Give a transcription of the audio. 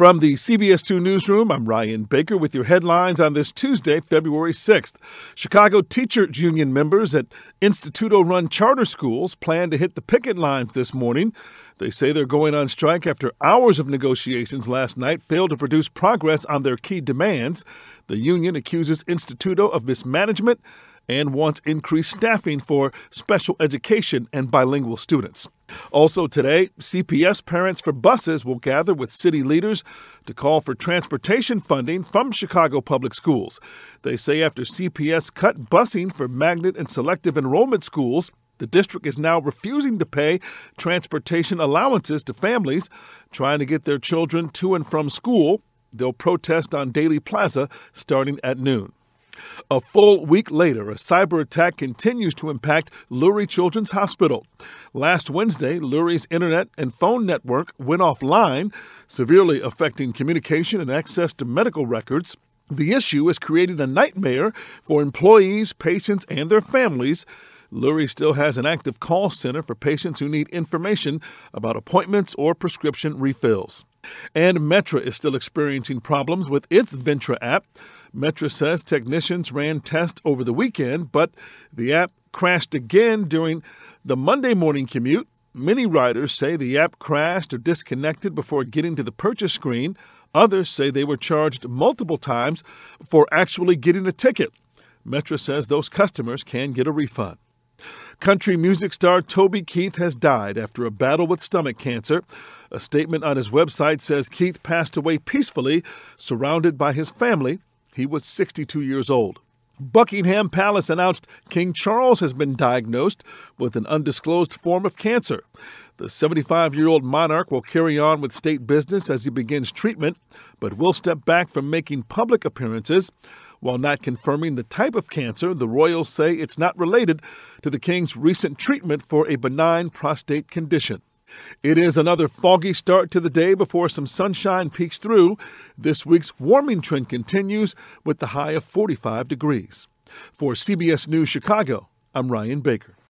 From the CBS 2 newsroom, I'm Ryan Baker with your headlines on this Tuesday, February 6th. Chicago Teachers Union members at Instituto run charter schools plan to hit the picket lines this morning. They say they're going on strike after hours of negotiations last night failed to produce progress on their key demands. The union accuses Instituto of mismanagement and wants increased staffing for special education and bilingual students. Also today, CPS parents for buses will gather with city leaders to call for transportation funding from Chicago Public Schools. They say after CPS cut busing for magnet and selective enrollment schools, the district is now refusing to pay transportation allowances to families trying to get their children to and from school. They'll protest on Daley Plaza starting at noon. A full week later, a cyber attack continues to impact Lurie Children's Hospital. Last Wednesday, Lurie's internet and phone network went offline, severely affecting communication and access to medical records. The issue has created a nightmare for employees, patients, and their families Lurie still has an active call center for patients who need information about appointments or prescription refills. And Metra is still experiencing problems with its Ventra app. Metra says technicians ran tests over the weekend, but the app crashed again during the Monday morning commute. Many riders say the app crashed or disconnected before getting to the purchase screen. Others say they were charged multiple times for actually getting a ticket. Metra says those customers can get a refund. Country music star Toby Keith has died after a battle with stomach cancer. A statement on his website says Keith passed away peacefully, surrounded by his family. He was 62 years old. Buckingham Palace announced King Charles has been diagnosed with an undisclosed form of cancer. The 75 year old monarch will carry on with state business as he begins treatment, but will step back from making public appearances. While not confirming the type of cancer, the royals say it's not related to the king's recent treatment for a benign prostate condition. It is another foggy start to the day before some sunshine peeks through. This week's warming trend continues with the high of 45 degrees. For CBS News Chicago, I'm Ryan Baker.